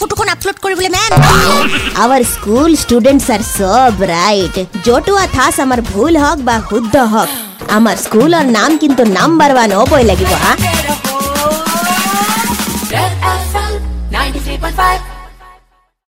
ফটোখন আপলোড কৰিবলৈ ma'am our school students আৰ চব ৰাইট জটোৱা থাছ আমাৰ ভুল হওক বা শুদ্ধ হওক আমাৰ স্কুলৰ নাম কিন্তু নাম্বাৰ ওৱান হ'বই লাগিব হা 93.5